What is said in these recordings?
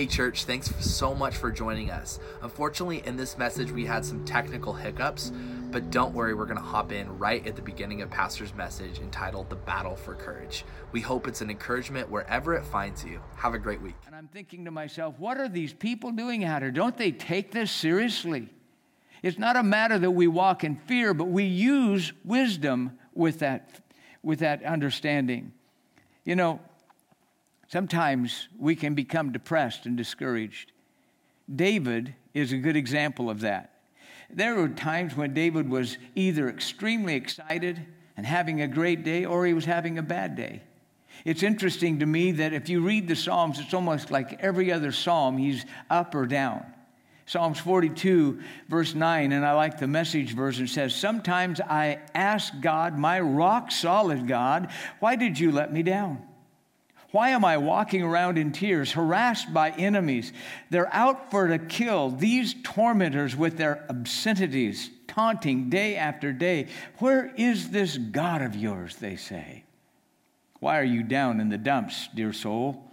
Hey, church, thanks so much for joining us. Unfortunately, in this message, we had some technical hiccups, but don't worry, we're going to hop in right at the beginning of Pastor's message entitled The Battle for Courage. We hope it's an encouragement wherever it finds you. Have a great week. And I'm thinking to myself, what are these people doing out here? Don't they take this seriously? It's not a matter that we walk in fear, but we use wisdom with that, with that understanding. You know, Sometimes we can become depressed and discouraged. David is a good example of that. There were times when David was either extremely excited and having a great day or he was having a bad day. It's interesting to me that if you read the Psalms, it's almost like every other psalm, he's up or down. Psalms 42, verse 9, and I like the message version, says, Sometimes I ask God, my rock solid God, why did you let me down? Why am I walking around in tears, harassed by enemies? They're out for to kill these tormentors with their obscenities, taunting day after day. Where is this God of yours, they say? Why are you down in the dumps, dear soul?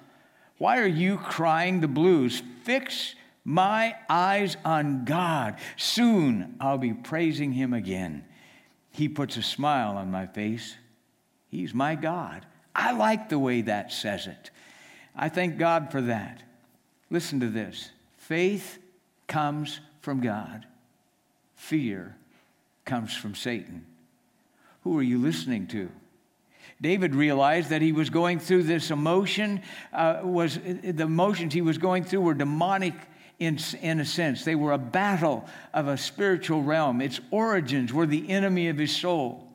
Why are you crying the blues? Fix my eyes on God. Soon I'll be praising him again. He puts a smile on my face. He's my God. I like the way that says it. I thank God for that. Listen to this faith comes from God, fear comes from Satan. Who are you listening to? David realized that he was going through this emotion, uh, was the emotions he was going through were demonic in, in a sense. They were a battle of a spiritual realm. Its origins were the enemy of his soul.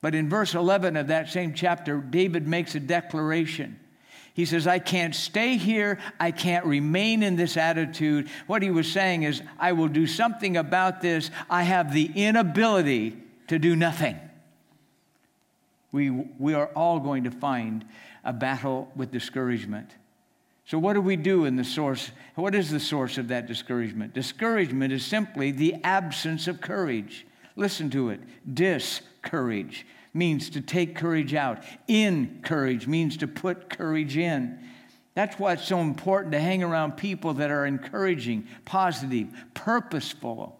But in verse 11 of that same chapter, David makes a declaration. He says, I can't stay here. I can't remain in this attitude. What he was saying is, I will do something about this. I have the inability to do nothing. We, we are all going to find a battle with discouragement. So, what do we do in the source? What is the source of that discouragement? Discouragement is simply the absence of courage. Listen to it discourage means to take courage out, encourage means to put courage in. That's why it's so important to hang around people that are encouraging, positive, purposeful.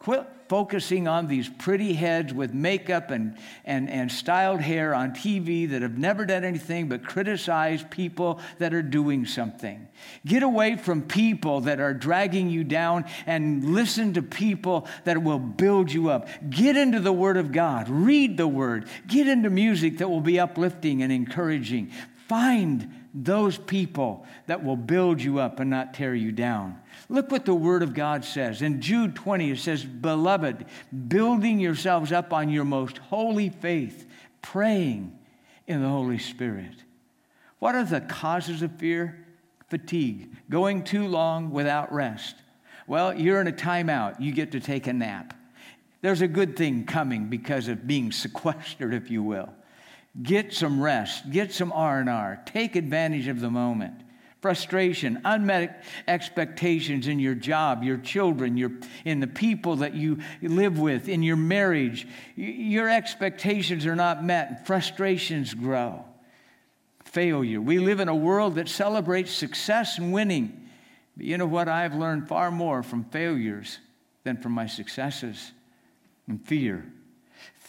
Quit focusing on these pretty heads with makeup and, and, and styled hair on TV that have never done anything but criticize people that are doing something. Get away from people that are dragging you down and listen to people that will build you up. Get into the Word of God, read the Word, get into music that will be uplifting and encouraging. Find those people that will build you up and not tear you down. Look what the Word of God says. In Jude 20, it says, Beloved, building yourselves up on your most holy faith, praying in the Holy Spirit. What are the causes of fear? Fatigue, going too long without rest. Well, you're in a timeout. You get to take a nap. There's a good thing coming because of being sequestered, if you will. Get some rest, get some R&R, take advantage of the moment frustration, unmet expectations in your job, your children, your, in the people that you live with, in your marriage. Your expectations are not met, frustrations grow. Failure. We live in a world that celebrates success and winning. But you know what? I've learned far more from failures than from my successes and fear.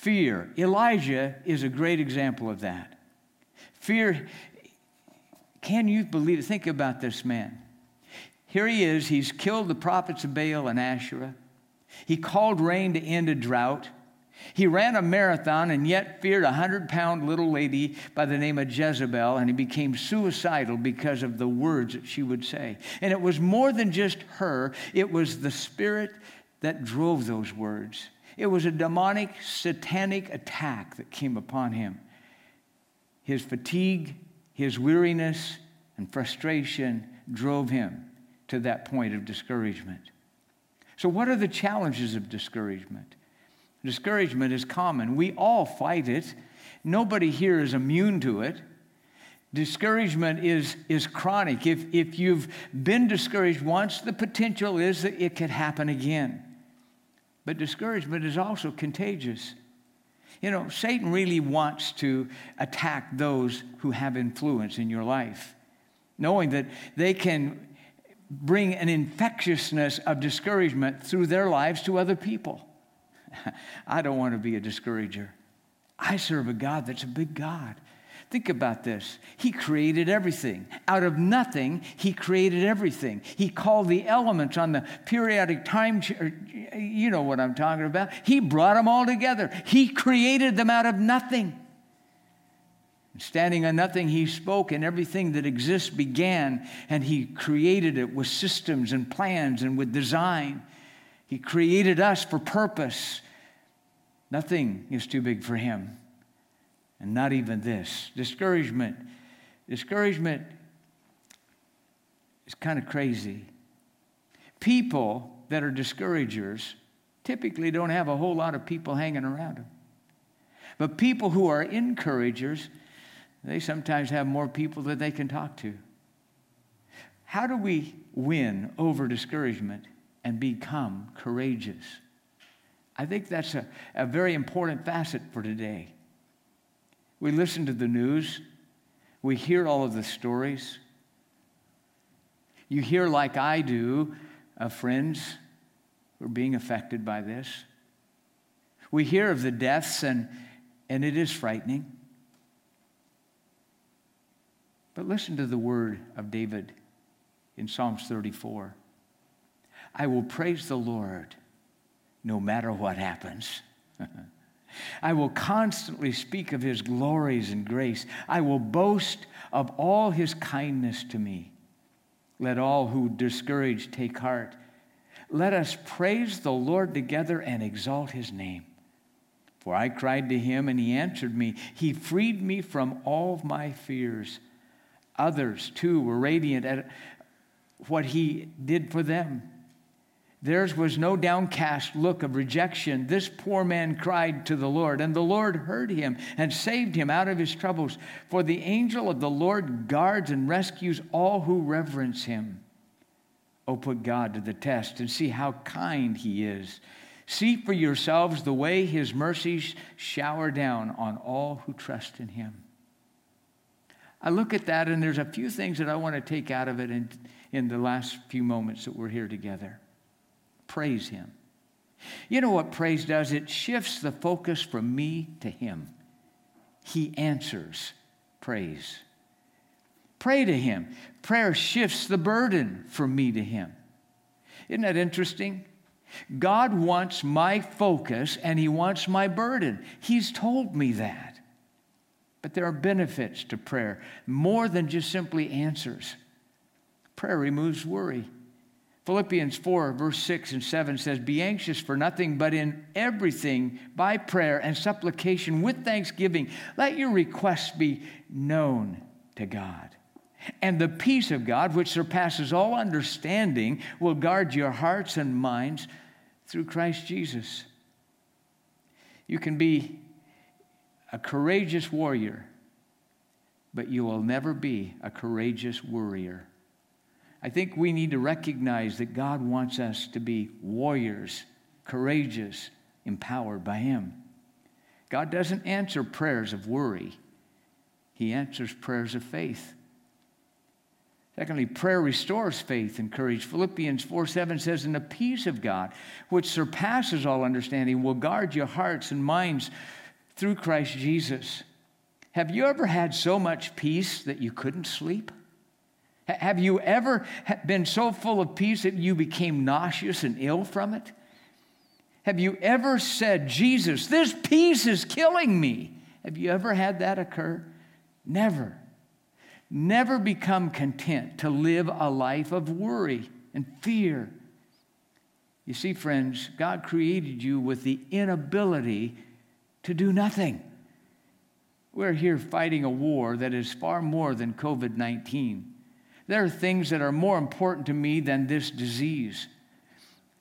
Fear. Elijah is a great example of that. Fear can you believe it? Think about this man. Here he is, he's killed the prophets of Baal and Asherah. He called rain to end a drought. He ran a marathon and yet feared a hundred pound little lady by the name of Jezebel, and he became suicidal because of the words that she would say. And it was more than just her, it was the spirit that drove those words. It was a demonic, satanic attack that came upon him. His fatigue, his weariness and frustration drove him to that point of discouragement. So, what are the challenges of discouragement? Discouragement is common. We all fight it. Nobody here is immune to it. Discouragement is, is chronic. If, if you've been discouraged once, the potential is that it could happen again. But discouragement is also contagious. You know, Satan really wants to attack those who have influence in your life. knowing that they can bring an infectiousness of discouragement through their lives to other people. I don't want to be a discourager. I serve a God that's a big God. Think about this. He created everything. Out of nothing, He created everything. He called the elements on the periodic time, er, you know what I'm talking about. He brought them all together. He created them out of nothing. Standing on nothing, He spoke, and everything that exists began, and He created it with systems and plans and with design. He created us for purpose. Nothing is too big for Him and not even this. Discouragement. Discouragement is kind of crazy. People that are discouragers typically don't have a whole lot of people hanging around them. But people who are encouragers, they sometimes have more people that they can talk to. How do we win over discouragement and become courageous? I think that's a, a very important facet for today. We listen to the news, we hear all of the stories. You hear, like I do, of friends who are being affected by this. We hear of the deaths, and, and it is frightening. But listen to the word of David in Psalms 34 I will praise the Lord no matter what happens. I will constantly speak of his glories and grace. I will boast of all his kindness to me. Let all who discourage take heart. Let us praise the Lord together and exalt his name. For I cried to him, and he answered me. He freed me from all my fears. Others, too, were radiant at what he did for them. Theirs was no downcast look of rejection. This poor man cried to the Lord, and the Lord heard him and saved him out of his troubles. For the angel of the Lord guards and rescues all who reverence him. Oh, put God to the test and see how kind he is. See for yourselves the way his mercies shower down on all who trust in him. I look at that, and there's a few things that I want to take out of it in, in the last few moments that we're here together praise Him. You know what praise does? It shifts the focus from me to Him. He answers praise. Pray to Him. Prayer shifts the burden from me to Him. Isn't that interesting? God wants my focus and He wants my burden. He's told me that. But there are benefits to prayer, more than just simply answers. Prayer removes worry. Philippians 4, verse 6 and 7 says, Be anxious for nothing, but in everything, by prayer and supplication with thanksgiving, let your requests be known to God. And the peace of God, which surpasses all understanding, will guard your hearts and minds through Christ Jesus. You can be a courageous warrior, but you will never be a courageous worrier. I think we need to recognize that God wants us to be warriors, courageous, empowered by Him. God doesn't answer prayers of worry, He answers prayers of faith. Secondly, prayer restores faith and courage. Philippians 4 7 says, And the peace of God, which surpasses all understanding, will guard your hearts and minds through Christ Jesus. Have you ever had so much peace that you couldn't sleep? Have you ever been so full of peace that you became nauseous and ill from it? Have you ever said, Jesus, this peace is killing me? Have you ever had that occur? Never. Never become content to live a life of worry and fear. You see, friends, God created you with the inability to do nothing. We're here fighting a war that is far more than COVID 19. There are things that are more important to me than this disease.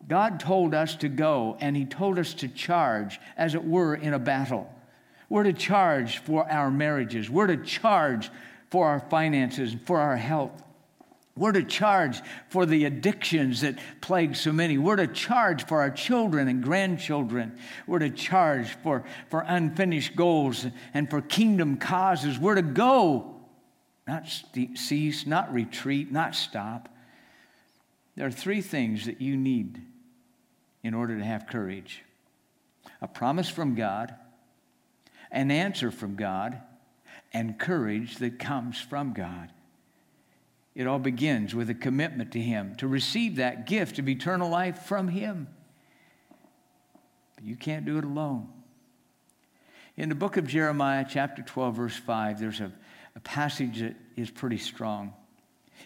God told us to go, and He told us to charge, as it were, in a battle. We're to charge for our marriages, we're to charge for our finances, and for our health. We're to charge for the addictions that plague so many. We're to charge for our children and grandchildren. We're to charge for, for unfinished goals and for kingdom causes. We're to go not cease, not retreat, not stop. There are three things that you need in order to have courage a promise from God, an answer from God, and courage that comes from God. It all begins with a commitment to Him, to receive that gift of eternal life from Him. But you can't do it alone. In the book of Jeremiah, chapter 12, verse 5, there's a, a passage that is pretty strong.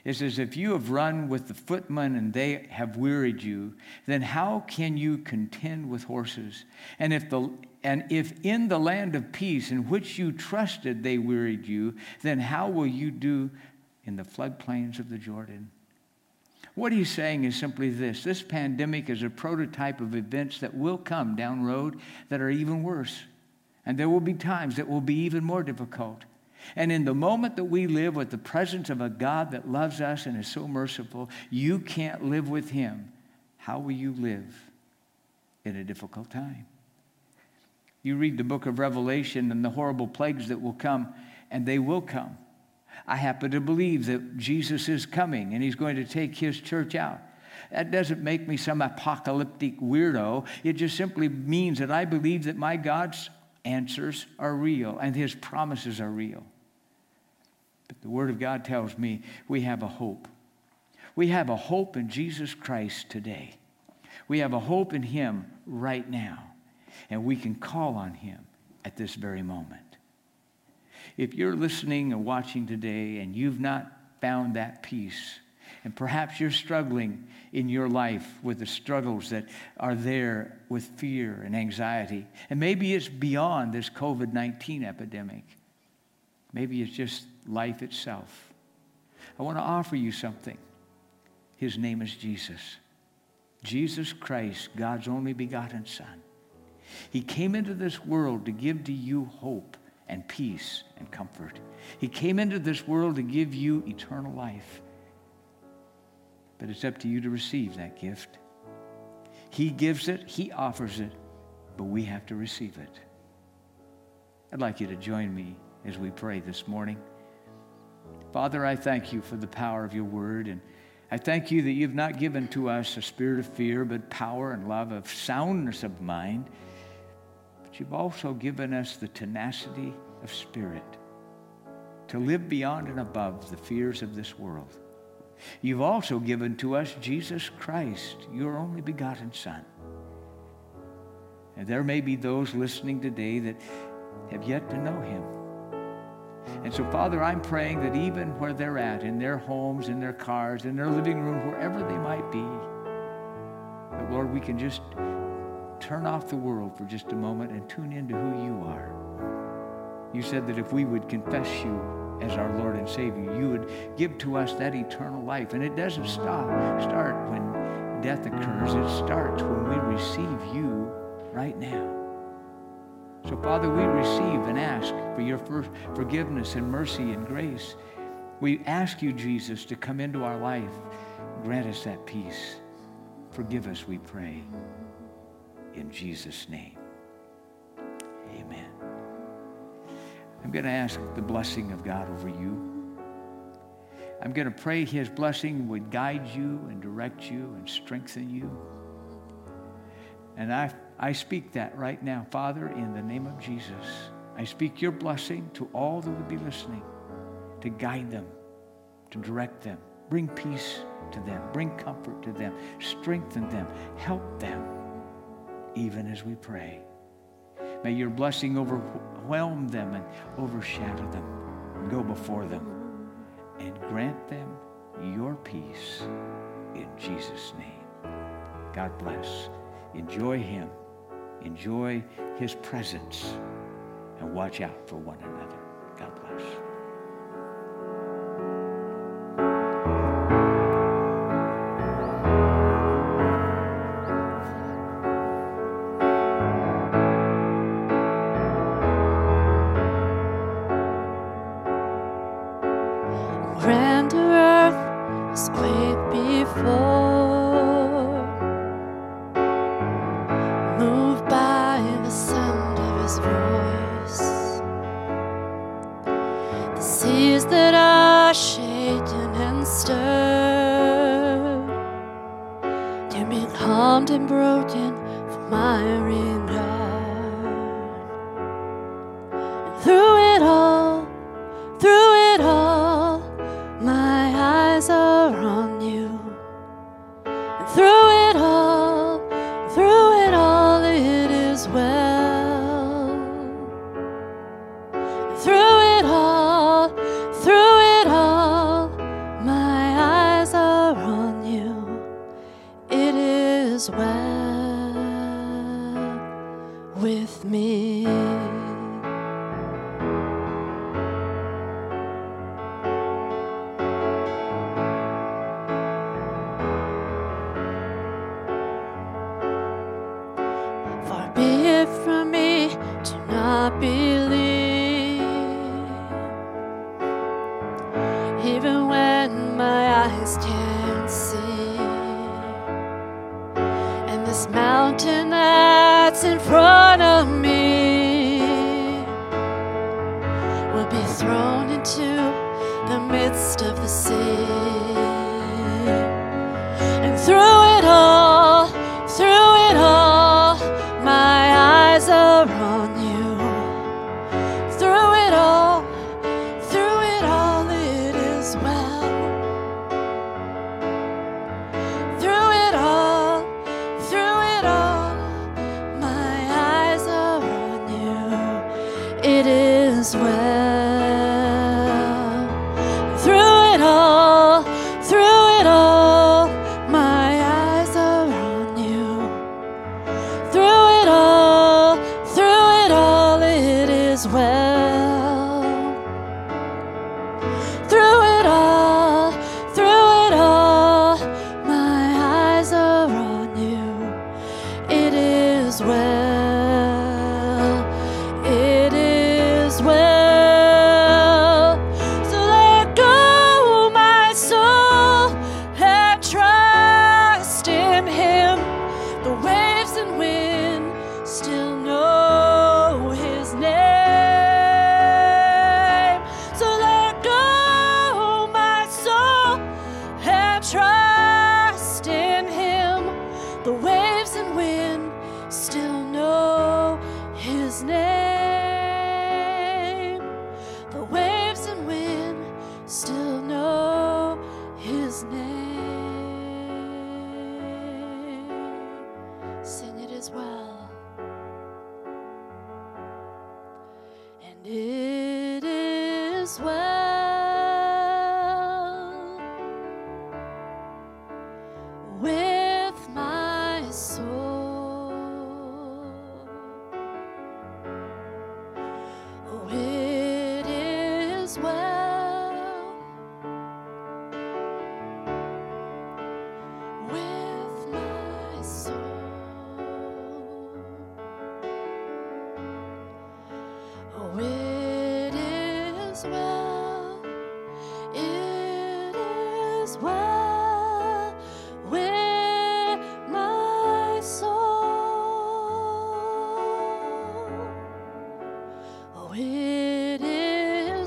It says, If you have run with the footmen and they have wearied you, then how can you contend with horses? And if, the, and if in the land of peace in which you trusted they wearied you, then how will you do in the floodplains of the Jordan? What he's saying is simply this this pandemic is a prototype of events that will come down road that are even worse. And there will be times that will be even more difficult. And in the moment that we live with the presence of a God that loves us and is so merciful, you can't live with Him. How will you live in a difficult time? You read the book of Revelation and the horrible plagues that will come, and they will come. I happen to believe that Jesus is coming and He's going to take His church out. That doesn't make me some apocalyptic weirdo. It just simply means that I believe that my God's answers are real and His promises are real. But the Word of God tells me we have a hope. We have a hope in Jesus Christ today. We have a hope in Him right now. And we can call on Him at this very moment. If you're listening or watching today and you've not found that peace, and perhaps you're struggling in your life with the struggles that are there with fear and anxiety, and maybe it's beyond this COVID 19 epidemic. Maybe it's just life itself. I want to offer you something. His name is Jesus. Jesus Christ, God's only begotten Son. He came into this world to give to you hope and peace and comfort. He came into this world to give you eternal life. But it's up to you to receive that gift. He gives it, He offers it, but we have to receive it. I'd like you to join me as we pray this morning. Father, I thank you for the power of your word, and I thank you that you've not given to us a spirit of fear, but power and love, of soundness of mind. But you've also given us the tenacity of spirit to live beyond and above the fears of this world. You've also given to us Jesus Christ, your only begotten Son. And there may be those listening today that have yet to know him. And so, Father, I'm praying that even where they're at, in their homes, in their cars, in their living room, wherever they might be, that, Lord, we can just turn off the world for just a moment and tune into who you are. You said that if we would confess you as our Lord and Savior, you would give to us that eternal life. And it doesn't stop, start when death occurs. It starts when we receive you right now. So, Father, we receive and ask for your forgiveness and mercy and grace. We ask you, Jesus, to come into our life. Grant us that peace. Forgive us, we pray. In Jesus' name. Amen. I'm going to ask the blessing of God over you. I'm going to pray his blessing would guide you and direct you and strengthen you. And I I speak that right now, Father, in the name of Jesus. I speak your blessing to all that would be listening, to guide them, to direct them, bring peace to them, bring comfort to them, strengthen them, help them, even as we pray. May your blessing overwhelm them and overshadow them, and go before them, and grant them your peace in Jesus' name. God bless. Enjoy him enjoy his presence, and watch out for one another. armed and broken for my regard.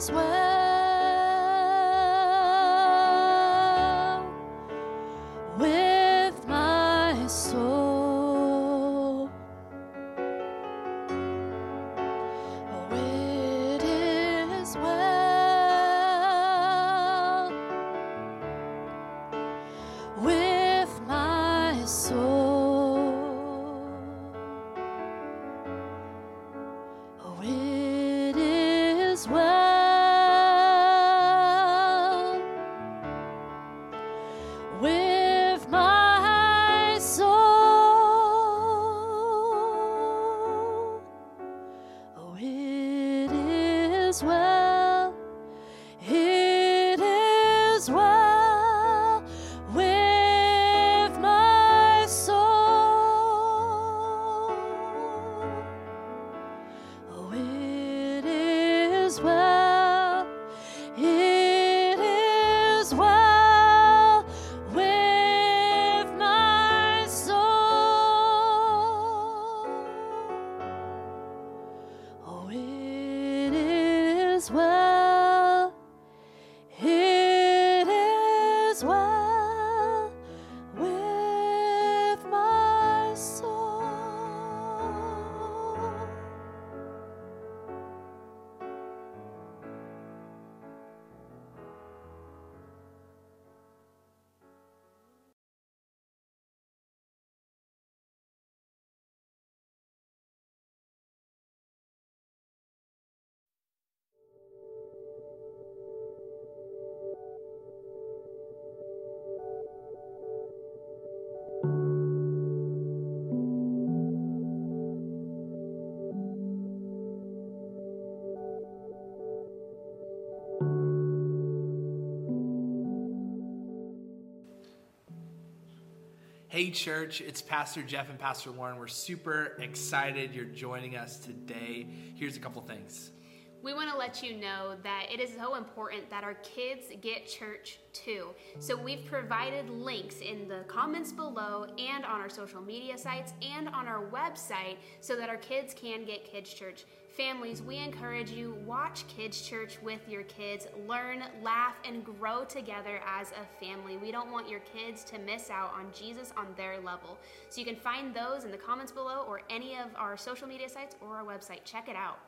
swear well. It is well. Hey, church, it's Pastor Jeff and Pastor Warren. We're super excited you're joining us today. Here's a couple things. We want to let you know that it is so important that our kids get church too. So we've provided links in the comments below and on our social media sites and on our website so that our kids can get kids church. Families, we encourage you watch kids church with your kids, learn, laugh and grow together as a family. We don't want your kids to miss out on Jesus on their level. So you can find those in the comments below or any of our social media sites or our website. Check it out.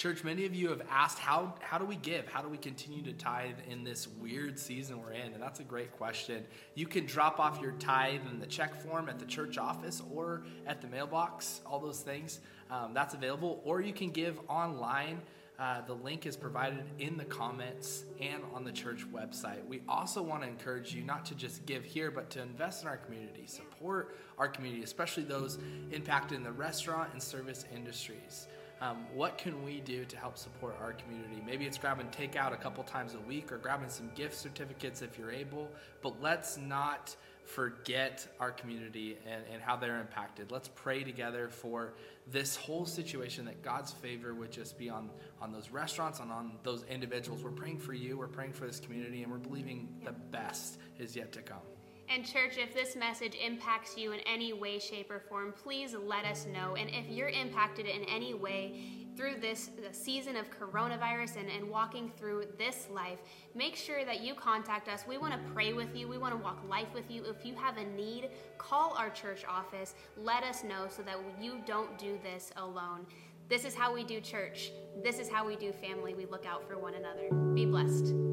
Church, many of you have asked how how do we give? How do we continue to tithe in this weird season we're in? And that's a great question. You can drop off your tithe in the check form at the church office or at the mailbox. All those things um, that's available, or you can give online. Uh, the link is provided in the comments and on the church website. We also want to encourage you not to just give here, but to invest in our community, support our community, especially those impacted in the restaurant and service industries. Um, what can we do to help support our community? Maybe it's grabbing takeout a couple times a week or grabbing some gift certificates if you're able, but let's not forget our community and, and how they're impacted. Let's pray together for this whole situation that God's favor would just be on, on those restaurants and on those individuals. We're praying for you, we're praying for this community, and we're believing the best is yet to come. And, church, if this message impacts you in any way, shape, or form, please let us know. And if you're impacted in any way through this season of coronavirus and, and walking through this life, make sure that you contact us. We want to pray with you, we want to walk life with you. If you have a need, call our church office. Let us know so that you don't do this alone. This is how we do church. This is how we do family. We look out for one another. Be blessed.